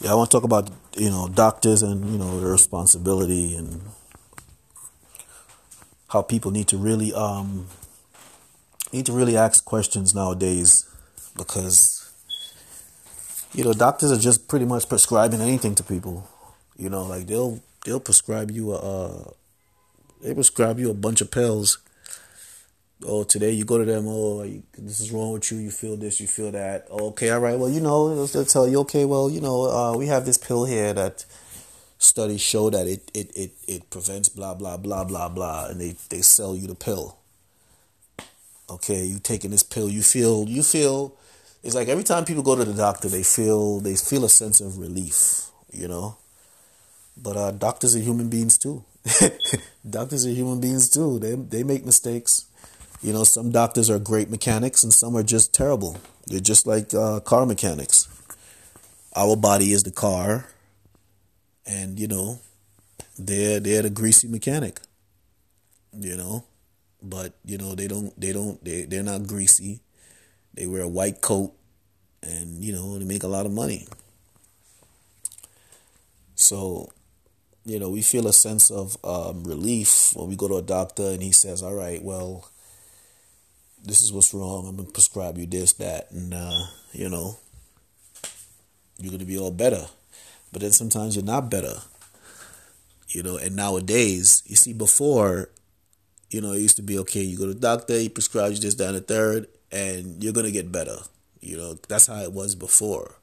Yeah, I want to talk about you know doctors and you know their responsibility and how people need to really um need to really ask questions nowadays because you know doctors are just pretty much prescribing anything to people. You know, like they'll they'll prescribe you a uh, they prescribe you a bunch of pills oh, today you go to them, oh, this is wrong with you, you feel this, you feel that. Okay, all right, well, you know, they'll tell you, okay, well, you know, uh, we have this pill here that studies show that it, it, it, it prevents blah, blah, blah, blah, blah, and they, they sell you the pill. Okay, you taking this pill, you feel, you feel, it's like every time people go to the doctor, they feel, they feel a sense of relief, you know? But uh, doctors are human beings too. doctors are human beings too. They, they make mistakes you know, some doctors are great mechanics and some are just terrible. They're just like uh, car mechanics. Our body is the car, and you know, they're they're the greasy mechanic. You know, but you know they don't they don't they they're not greasy. They wear a white coat, and you know they make a lot of money. So, you know, we feel a sense of um, relief when we go to a doctor and he says, "All right, well." This is what's wrong. I'm gonna prescribe you this, that, and uh, you know, you're gonna be all better. But then sometimes you're not better. You know, and nowadays, you see, before, you know, it used to be okay. You go to the doctor, he prescribes you this, that, and the third, and you're gonna get better. You know, that's how it was before.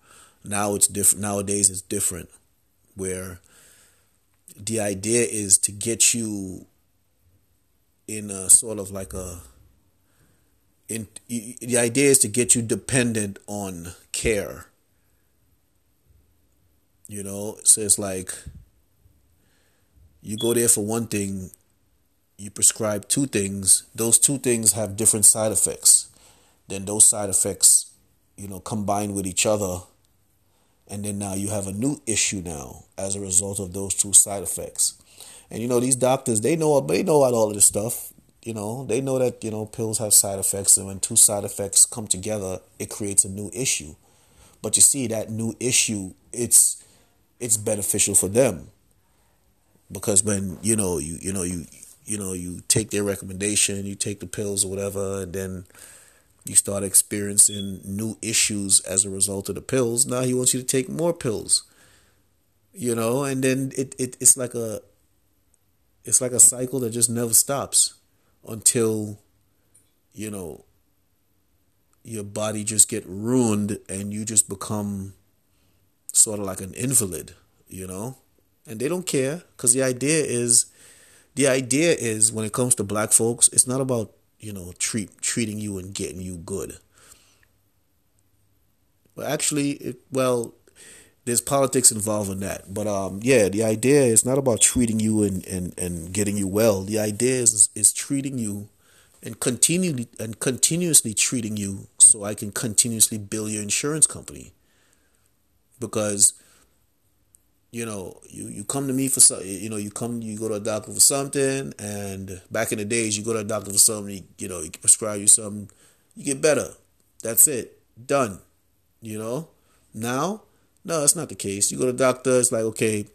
Now it's different. Nowadays, it's different, where the idea is to get you in a sort of like a in, the idea is to get you dependent on care. You know, so it's like you go there for one thing, you prescribe two things, those two things have different side effects. Then those side effects, you know, combine with each other. And then now you have a new issue now as a result of those two side effects. And you know, these doctors, they know they know about all of this stuff you know, they know that, you know, pills have side effects, and when two side effects come together, it creates a new issue. But you see, that new issue, it's it's beneficial for them. Because when, you know, you you know, you you know, you take their recommendation, you take the pills or whatever, and then you start experiencing new issues as a result of the pills. Now he wants you to take more pills. You know, and then it, it it's like a it's like a cycle that just never stops until you know your body just get ruined and you just become sort of like an invalid, you know? And they don't care cuz the idea is the idea is when it comes to black folks, it's not about, you know, treat treating you and getting you good. Well, actually, it, well, there's politics involved in that. But um, yeah, the idea is not about treating you and, and, and getting you well. The idea is is treating you and continually and continuously treating you so I can continuously bill your insurance company. Because you know, you, you come to me for something, you know, you come, you go to a doctor for something, and back in the days, you go to a doctor for something, you, you know, he prescribe you something, you get better. That's it. Done. You know? Now, no, that's not the case. You go to the doctor, it's like, okay,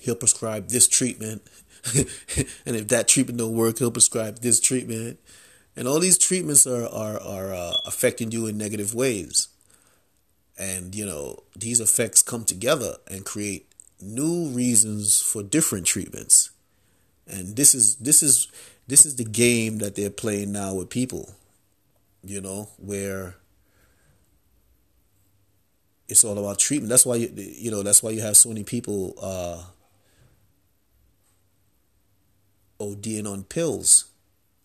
he'll prescribe this treatment. and if that treatment don't work, he'll prescribe this treatment. And all these treatments are, are, are uh, affecting you in negative ways. And, you know, these effects come together and create new reasons for different treatments. And this is this is this is the game that they're playing now with people. You know, where it's all about treatment. That's why you you know that's why you have so many people uh, ODing on pills.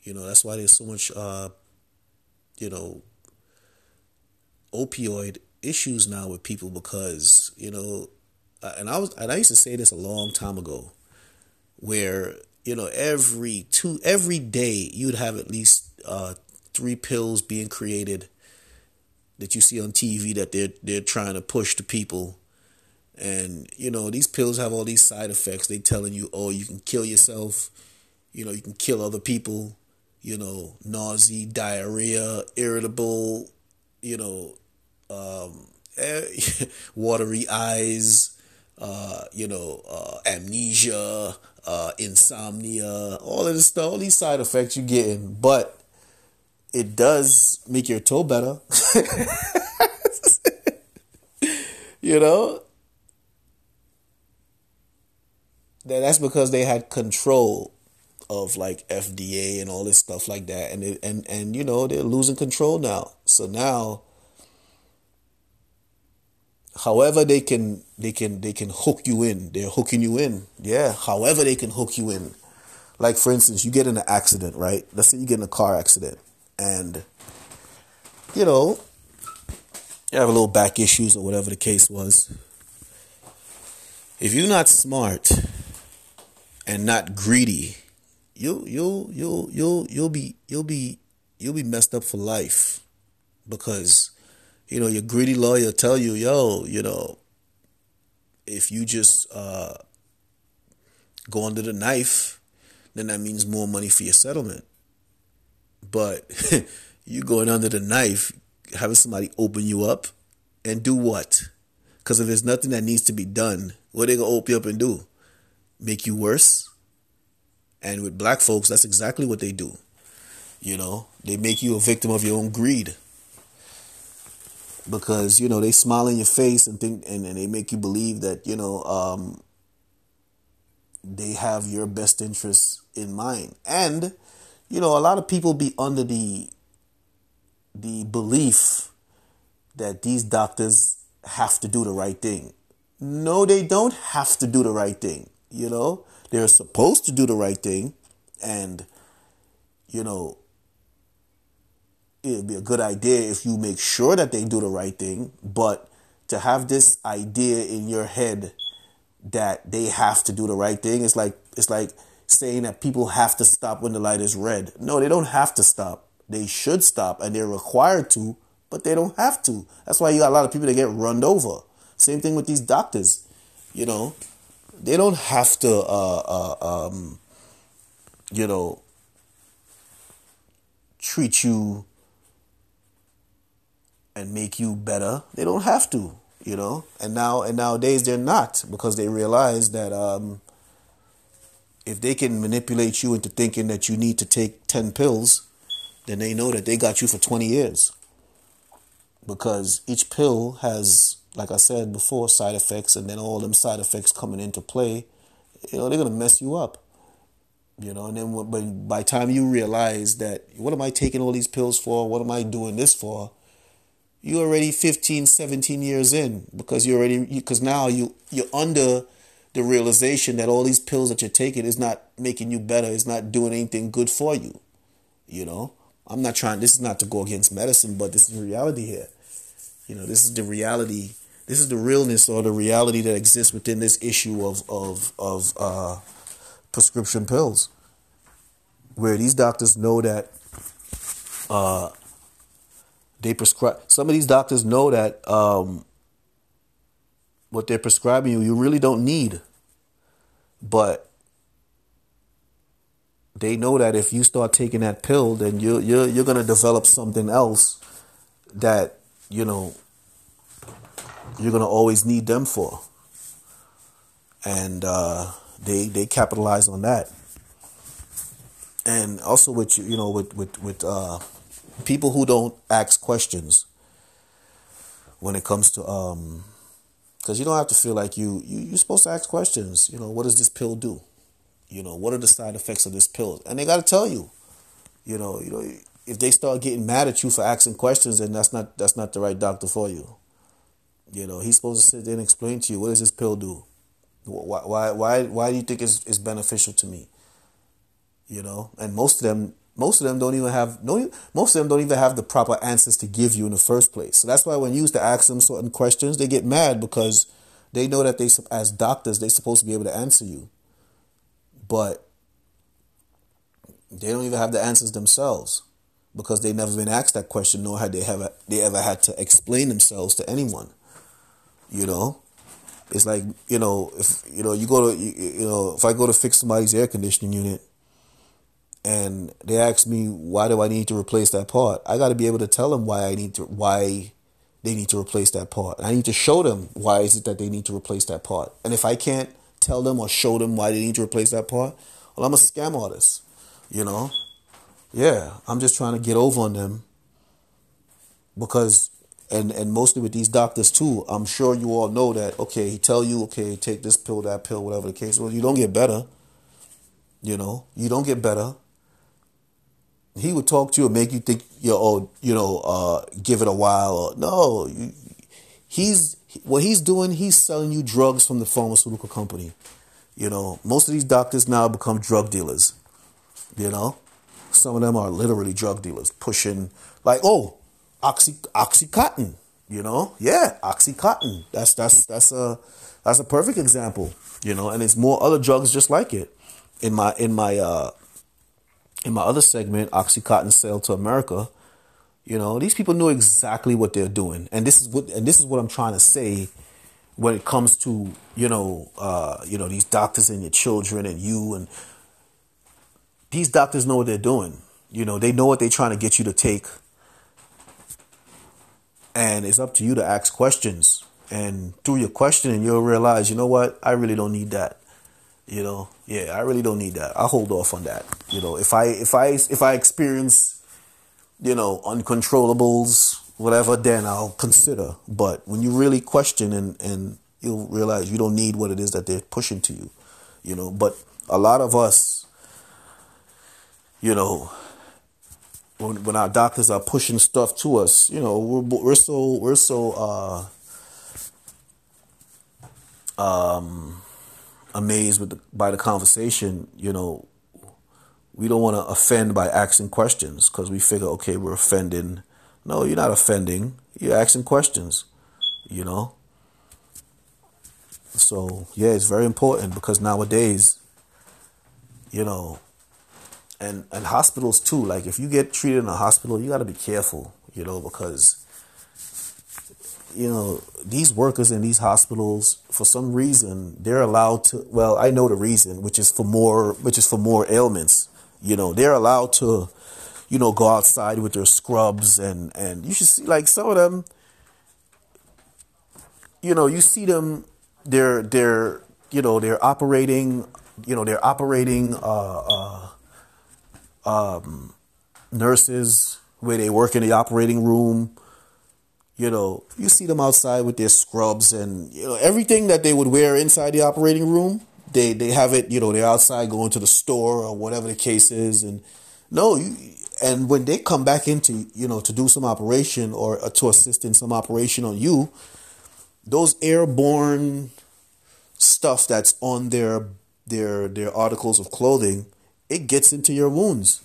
You know that's why there's so much uh, you know opioid issues now with people because you know and I was and I used to say this a long time ago where you know every two every day you'd have at least uh, three pills being created that you see on TV that they're they're trying to push to people. And you know, these pills have all these side effects. They telling you, "Oh, you can kill yourself. You know, you can kill other people. You know, nausea, diarrhea, irritable, you know, um, watery eyes, uh, you know, uh, amnesia, uh, insomnia, all of this stuff, all these side effects you're getting, but it does make your toe better. you know? That's because they had control of like FDA and all this stuff like that, and it, and and you know they're losing control now. So now, however they can they can they can hook you in, they're hooking you in. Yeah, however they can hook you in. Like for instance, you get in an accident, right? Let's say you get in a car accident, and you know you have a little back issues or whatever the case was. If you're not smart and not greedy you'll you'll you'll you'll you'll be you'll be you'll be messed up for life because you know your greedy lawyer tell you yo you know if you just uh, go under the knife then that means more money for your settlement but you going under the knife having somebody open you up and do what because if there's nothing that needs to be done what they gonna open you up and do make you worse and with black folks, that's exactly what they do. You know, they make you a victim of your own greed. Because, you know, they smile in your face and think and, and they make you believe that, you know, um, they have your best interests in mind. And, you know, a lot of people be under the the belief that these doctors have to do the right thing. No, they don't have to do the right thing, you know? They're supposed to do the right thing, and you know, it'd be a good idea if you make sure that they do the right thing. But to have this idea in your head that they have to do the right thing is like it's like saying that people have to stop when the light is red. No, they don't have to stop. They should stop, and they're required to, but they don't have to. That's why you got a lot of people that get run over. Same thing with these doctors. You know, they don't have to, uh, uh, um, you know, treat you and make you better. They don't have to, you know. And now and nowadays they're not because they realize that um, if they can manipulate you into thinking that you need to take ten pills, then they know that they got you for twenty years. Because each pill has like I said before, side effects, and then all them side effects coming into play, you know, they're gonna mess you up. You know, and then but by the time you realize that, what am I taking all these pills for? What am I doing this for? You're already 15, 17 years in because you're already because now you you're under the realization that all these pills that you're taking is not making you better. It's not doing anything good for you. You know, I'm not trying. This is not to go against medicine, but this is reality here. You know, this is the reality this is the realness or the reality that exists within this issue of of of uh, prescription pills, where these doctors know that uh, they prescribe. Some of these doctors know that um, what they're prescribing you, you really don't need, but they know that if you start taking that pill, then you're you're you're gonna develop something else that you know you're going to always need them for. And uh, they they capitalize on that. And also with you know with with with uh, people who don't ask questions when it comes to um because you don't have to feel like you, you you're supposed to ask questions. You know, what does this pill do? You know, what are the side effects of this pill? And they got to tell you. You know, you know, if they start getting mad at you for asking questions, then that's not that's not the right doctor for you. You know, he's supposed to sit there and explain to you what does this pill do? Why why why why do you think it's, it's beneficial to me? You know, and most of them most of them don't even have no most of them don't even have the proper answers to give you in the first place. So that's why when you used to ask them certain questions, they get mad because they know that they as doctors they're supposed to be able to answer you. But they don't even have the answers themselves because they've never been asked that question nor had they ever they ever had to explain themselves to anyone. You know, it's like you know if you know you go to you, you know if I go to fix somebody's air conditioning unit and they ask me why do I need to replace that part, I got to be able to tell them why I need to why they need to replace that part. I need to show them why is it that they need to replace that part. And if I can't tell them or show them why they need to replace that part, well, I'm a scam artist. You know? Yeah, I'm just trying to get over on them because and and mostly with these doctors too, I'm sure you all know that okay, he tell you, okay, take this pill, that pill, whatever the case. Well, you don't get better. You know, you don't get better. He would talk to you and make you think you're oh, you know, uh, give it a while or no, you, he's what he's doing, he's selling you drugs from the pharmaceutical company. You know, most of these doctors now become drug dealers. You know, some of them are literally drug dealers pushing like, oh, oxy oxycontin. You know, yeah, oxycontin. That's that's that's a that's a perfect example. You know, and there's more other drugs just like it. In my in my uh in my other segment, oxycontin sale to America. You know, these people know exactly what they're doing, and this is what and this is what I'm trying to say when it comes to you know uh, you know these doctors and your children and you and these doctors know what they're doing. You know, they know what they're trying to get you to take and it's up to you to ask questions. And through your questioning, you'll realize, you know what, I really don't need that. You know, yeah, I really don't need that. I'll hold off on that. You know, if I if I if I experience, you know, uncontrollables, whatever, then I'll consider. But when you really question and and you'll realize you don't need what it is that they're pushing to you. You know, but a lot of us, you know, when, when our doctors are pushing stuff to us, you know, we're, we're so we're so uh, um, amazed with the, by the conversation. You know, we don't want to offend by asking questions because we figure, okay, we're offending. No, you're not offending. You're asking questions. You know. So yeah, it's very important because nowadays, you know, and and hospitals too. Like if you get treated in a hospital, you got to be careful, you know, because you know these workers in these hospitals for some reason they're allowed to. Well, I know the reason, which is for more, which is for more ailments. You know, they're allowed to, you know, go outside with their scrubs and and you should see like some of them. You know, you see them. They're they're you know they're operating. You know they're operating. Uh, uh, um, nurses where they work in the operating room. You know, you see them outside with their scrubs and you know everything that they would wear inside the operating room. They they have it. You know, they're outside going to the store or whatever the case is. And no, you, and when they come back into you know to do some operation or uh, to assist in some operation on you, those airborne stuff that's on their their their articles of clothing it gets into your wounds.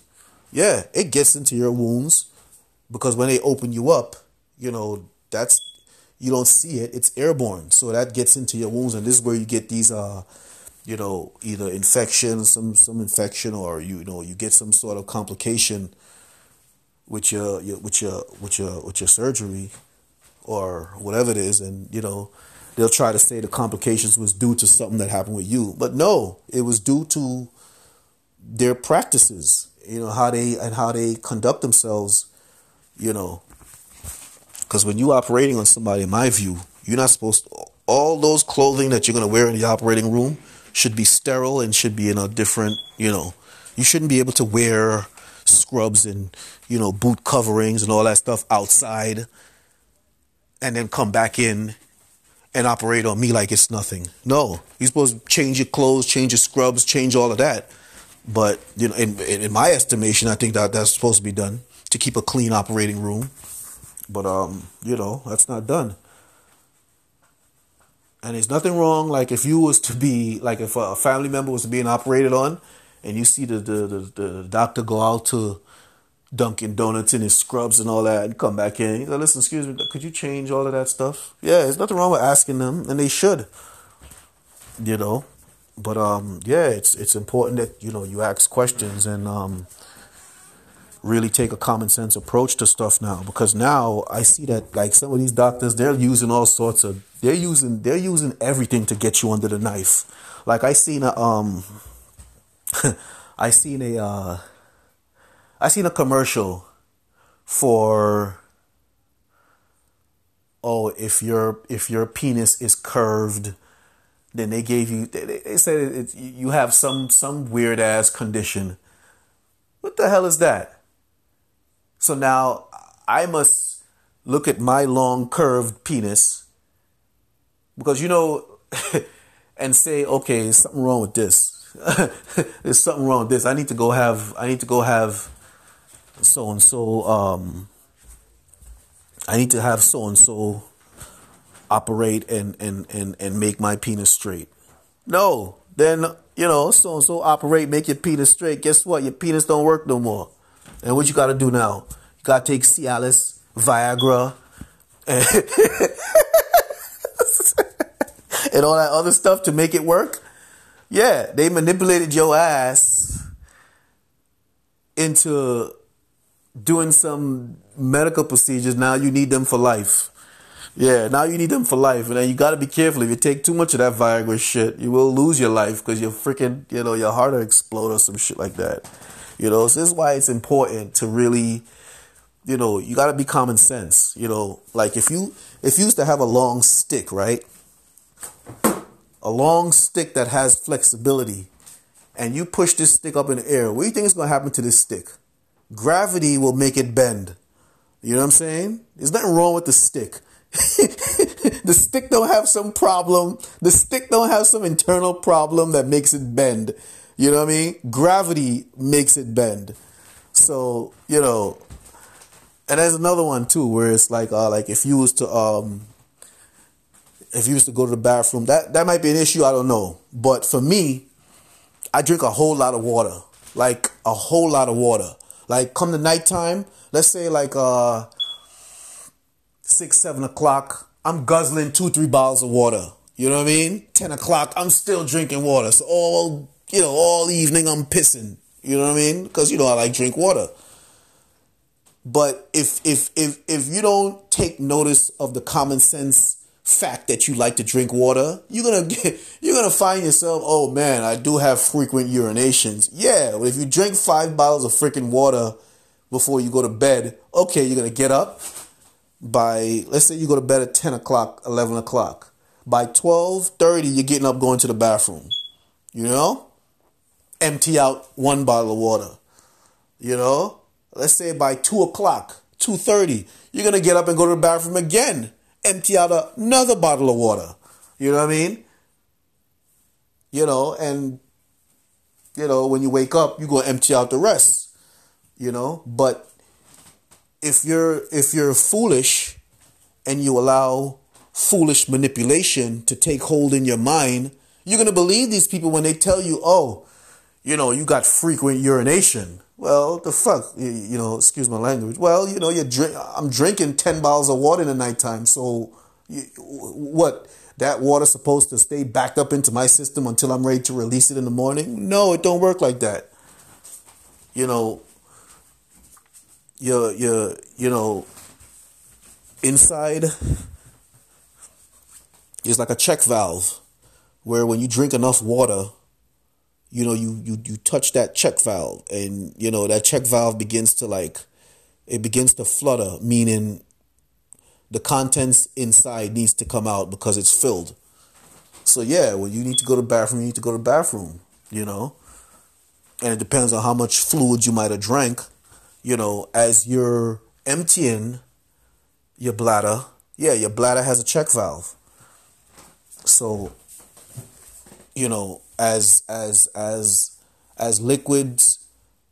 Yeah, it gets into your wounds because when they open you up, you know, that's you don't see it, it's airborne. So that gets into your wounds and this is where you get these uh you know, either infection, some some infection or you, know, you get some sort of complication with your, your with your with your with your surgery or whatever it is and you know, they'll try to say the complications was due to something that happened with you. But no, it was due to their practices, you know, how they and how they conduct themselves, you know. Because when you're operating on somebody, in my view, you're not supposed to, all those clothing that you're going to wear in the operating room should be sterile and should be in a different, you know, you shouldn't be able to wear scrubs and, you know, boot coverings and all that stuff outside and then come back in and operate on me like it's nothing. No, you're supposed to change your clothes, change your scrubs, change all of that. But you know, in, in my estimation, I think that that's supposed to be done to keep a clean operating room. But um, you know, that's not done. And there's nothing wrong. Like if you was to be like if a family member was to being operated on, and you see the the, the, the doctor go out to Dunkin' Donuts in his scrubs and all that, and come back in. He's like, "Listen, excuse me, could you change all of that stuff?" Yeah, there's nothing wrong with asking them, and they should. You know, but um, yeah, it's it's important that you know you ask questions and um, really take a common sense approach to stuff now because now I see that like some of these doctors they're using all sorts of they're using they're using everything to get you under the knife. Like I seen a um, I seen a uh, I seen a commercial for oh, if your if your penis is curved, then they gave you they, they said it, you have some some weird ass condition. What the hell is that? So now I must look at my long curved penis because you know and say, okay, something wrong with this. there's something wrong with this. I need to go have I need to go have so and so um I need to have so and so operate and, and, and, and make my penis straight. No, then, you know, so and so operate, make your penis straight. Guess what? Your penis don't work no more. And what you got to do now? You got to take Cialis, Viagra, and, and all that other stuff to make it work. Yeah, they manipulated your ass into doing some medical procedures. Now you need them for life. Yeah, now you need them for life, and then you got to be careful. If you take too much of that Viagra shit, you will lose your life because you're freaking, you know, your heart will explode or some shit like that. You know, so this is why it's important to really, you know, you got to be common sense. You know, like if you if you used to have a long stick, right, a long stick that has flexibility, and you push this stick up in the air, what do you think is going to happen to this stick? Gravity will make it bend. You know what I'm saying? There's nothing wrong with the stick. the stick don't have some problem. The stick don't have some internal problem that makes it bend. You know what I mean? Gravity makes it bend. So, you know, and there's another one too where it's like uh like if you was to um if you used to go to the bathroom, that that might be an issue, I don't know. But for me, I drink a whole lot of water. Like a whole lot of water. Like come the nighttime, let's say like uh six, seven o'clock, I'm guzzling two, three bottles of water. You know what I mean? Ten o'clock, I'm still drinking water. So all you know, all evening I'm pissing. You know what I mean? Because you know I like drink water. But if if if if you don't take notice of the common sense fact that you like to drink water, you're gonna get you're gonna find yourself, oh man, I do have frequent urinations. Yeah, but if you drink five bottles of freaking water before you go to bed, okay, you're gonna get up by let's say you go to bed at ten o'clock, eleven o'clock. By twelve thirty, you're getting up going to the bathroom. You know? Empty out one bottle of water. You know? Let's say by two o'clock, two thirty, you're gonna get up and go to the bathroom again empty out another bottle of water. You know what I mean? You know, and you know, when you wake up, you go empty out the rest. You know, but if you're if you're foolish and you allow foolish manipulation to take hold in your mind, you're gonna believe these people when they tell you, oh, you know, you got frequent urination. Well, the fuck, you, you know, excuse my language. Well, you know, you drink. I'm drinking ten bottles of water in the nighttime. So, you, what? That water supposed to stay backed up into my system until I'm ready to release it in the morning? No, it don't work like that. You know, your your you know, inside is like a check valve, where when you drink enough water you know, you, you, you touch that check valve and, you know, that check valve begins to like, it begins to flutter, meaning the contents inside needs to come out because it's filled. So yeah, when you need to go to bathroom, you need to go to the bathroom, you know? And it depends on how much fluid you might have drank, you know, as you're emptying your bladder, yeah, your bladder has a check valve. So, you know, as as as as liquids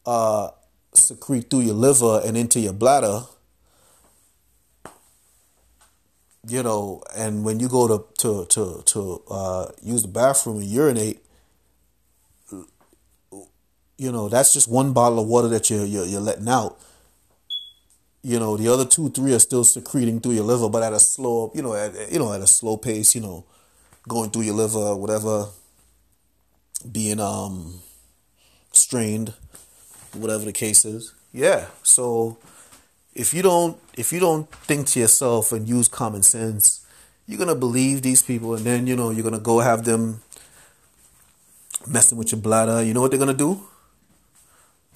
uh, secrete through your liver and into your bladder, you know, and when you go to to to to uh, use the bathroom and urinate, you know, that's just one bottle of water that you're you're, you're letting out. You know, the other two, three are still secreting through your liver, but at a slow, you know, at you know, at a slow pace. You know, going through your liver, whatever being um strained, whatever the case is. Yeah. So if you don't if you don't think to yourself and use common sense, you're gonna believe these people and then you know you're gonna go have them messing with your bladder. You know what they're gonna do?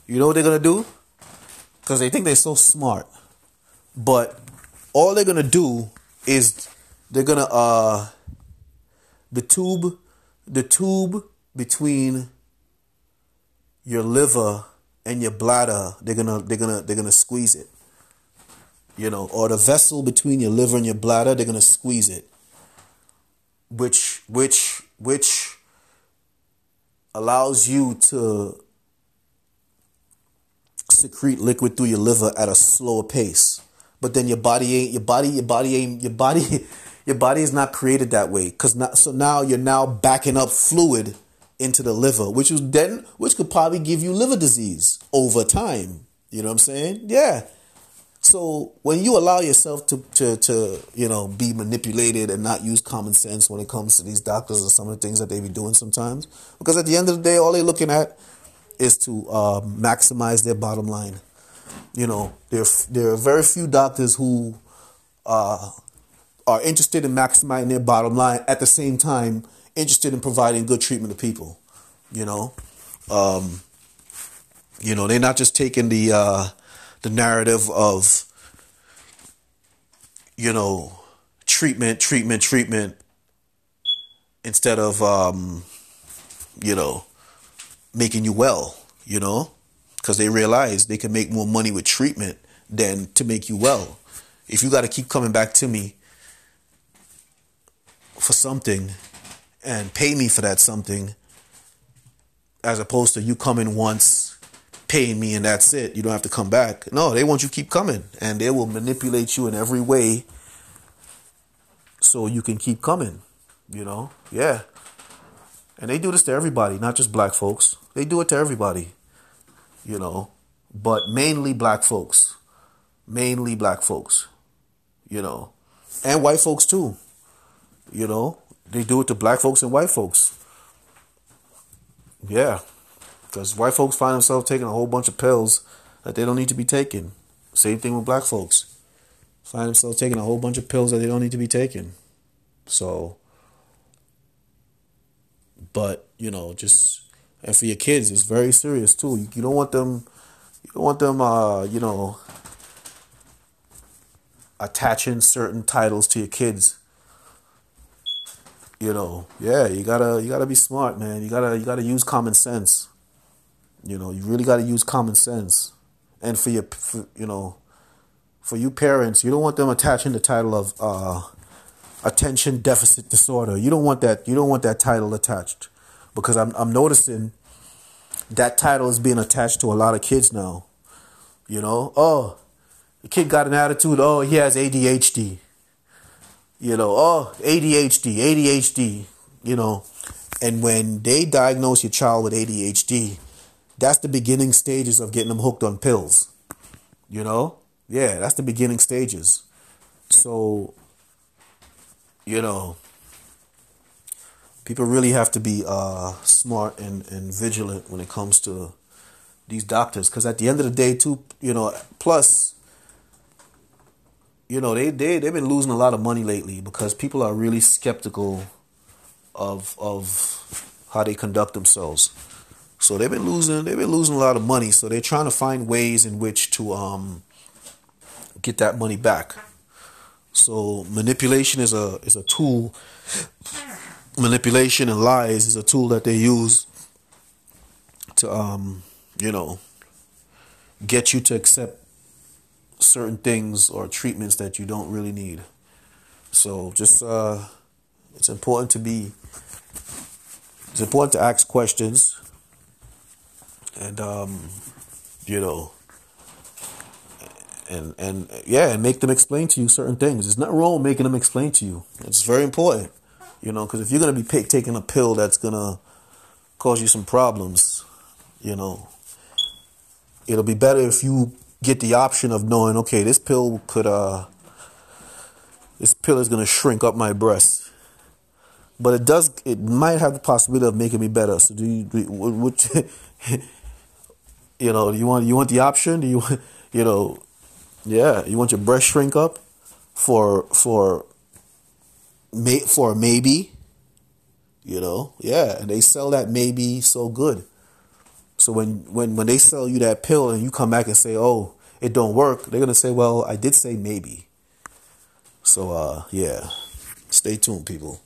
You know what they're gonna do? Because they think they're so smart. But all they're gonna do is they're gonna uh the tube the tube between your liver and your bladder they're gonna they're gonna they're gonna squeeze it. You know or the vessel between your liver and your bladder they're gonna squeeze it. Which which which allows you to secrete liquid through your liver at a slower pace. But then your body ain't your body your body ain't your body your body is not created that way. Because so now you're now backing up fluid into the liver which is then which could probably give you liver disease over time. You know what i'm saying? Yeah. So when you allow yourself to, to, to you know be manipulated and not use common sense when it comes to these doctors and some of the things that they be doing sometimes, because at the end of the day, all they're looking at is to uh, maximize their bottom line. You know, there there are very few doctors who uh, are interested in maximizing their bottom line at the same time interested in providing good treatment to people. You know, um, you know they're not just taking the uh, the narrative of you know treatment, treatment, treatment instead of um, you know making you well. You know, because they realize they can make more money with treatment than to make you well. If you got to keep coming back to me for something and pay me for that something, as opposed to you coming once paying me and that's it. You don't have to come back. No, they want you keep coming and they will manipulate you in every way so you can keep coming, you know? Yeah. And they do this to everybody, not just black folks. They do it to everybody, you know, but mainly black folks. Mainly black folks, you know, and white folks too, you know. They do it to black folks and white folks. Yeah. Because white folks find themselves taking a whole bunch of pills that they don't need to be taking. Same thing with black folks. Find themselves taking a whole bunch of pills that they don't need to be taking. So, but you know, just and for your kids, it's very serious too. You, you don't want them, you don't want them, uh, you know, attaching certain titles to your kids. You know, yeah, you gotta, you gotta be smart, man. You gotta, you gotta use common sense. You know, you really got to use common sense. And for your, for, you know, for you parents, you don't want them attaching the title of uh, attention deficit disorder. You don't want that. You don't want that title attached, because I'm I'm noticing that title is being attached to a lot of kids now. You know, oh, the kid got an attitude. Oh, he has ADHD. You know, oh, ADHD, ADHD. You know, and when they diagnose your child with ADHD that's the beginning stages of getting them hooked on pills. You know? Yeah, that's the beginning stages. So, you know, people really have to be uh, smart and, and vigilant when it comes to these doctors. Because at the end of the day, too, you know, plus, you know, they, they, they've been losing a lot of money lately because people are really skeptical of, of how they conduct themselves. So they've been losing they've been losing a lot of money. So they're trying to find ways in which to um, get that money back. So manipulation is a is a tool. Manipulation and lies is a tool that they use to um, you know get you to accept certain things or treatments that you don't really need. So just uh, it's important to be it's important to ask questions and um, you know, and and yeah, and make them explain to you certain things. There's nothing wrong making them explain to you. It's very important, you know, because if you're gonna be pay- taking a pill that's gonna cause you some problems, you know, it'll be better if you get the option of knowing, okay, this pill could uh, this pill is gonna shrink up my breast but it does it might have the possibility of making me better so do you, do you You know, you want you want the option? Do you you know, yeah, you want your breast shrink up for for may, for maybe, you know, yeah, and they sell that maybe so good. So when when when they sell you that pill and you come back and say, "Oh, it don't work," they're gonna say, "Well, I did say maybe." So uh, yeah, stay tuned, people.